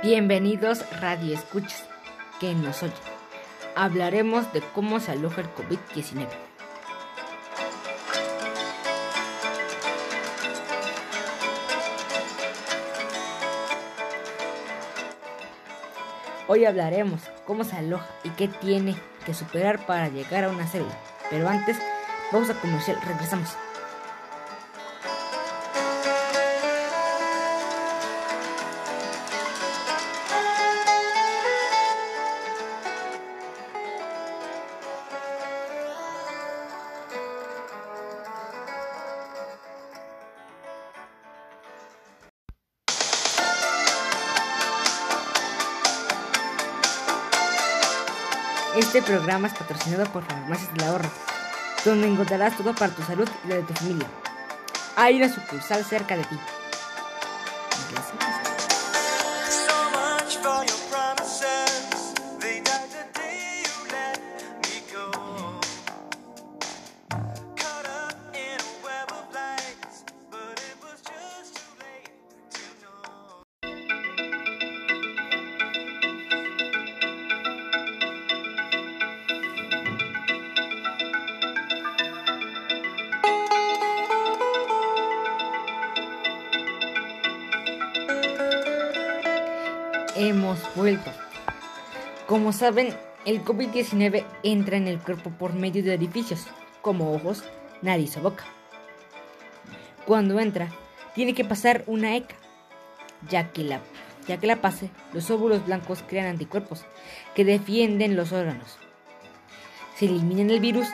Bienvenidos Radio Escuchas, que nos oyen. Hablaremos de cómo se aloja el COVID-19. Hoy hablaremos cómo se aloja y qué tiene que superar para llegar a una célula. Pero antes, vamos a comercial, regresamos. Este programa es patrocinado por Farmacias del Ahorro, donde encontrarás todo para tu salud y la de tu familia. Hay una sucursal cerca de ti. So Hemos vuelto. Como saben, el COVID-19 entra en el cuerpo por medio de orificios, como ojos, nariz o boca. Cuando entra, tiene que pasar una ECA, ya que la, ya que la pase, los óvulos blancos crean anticuerpos que defienden los órganos. Si eliminan el virus,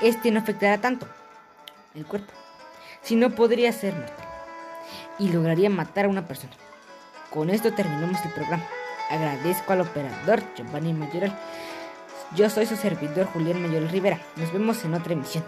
este no afectará tanto el cuerpo, sino podría ser mortal y lograría matar a una persona. Con esto terminamos el programa. Agradezco al operador Giovanni Mayoral. Yo soy su servidor Julián Mayoral Rivera. Nos vemos en otra emisión.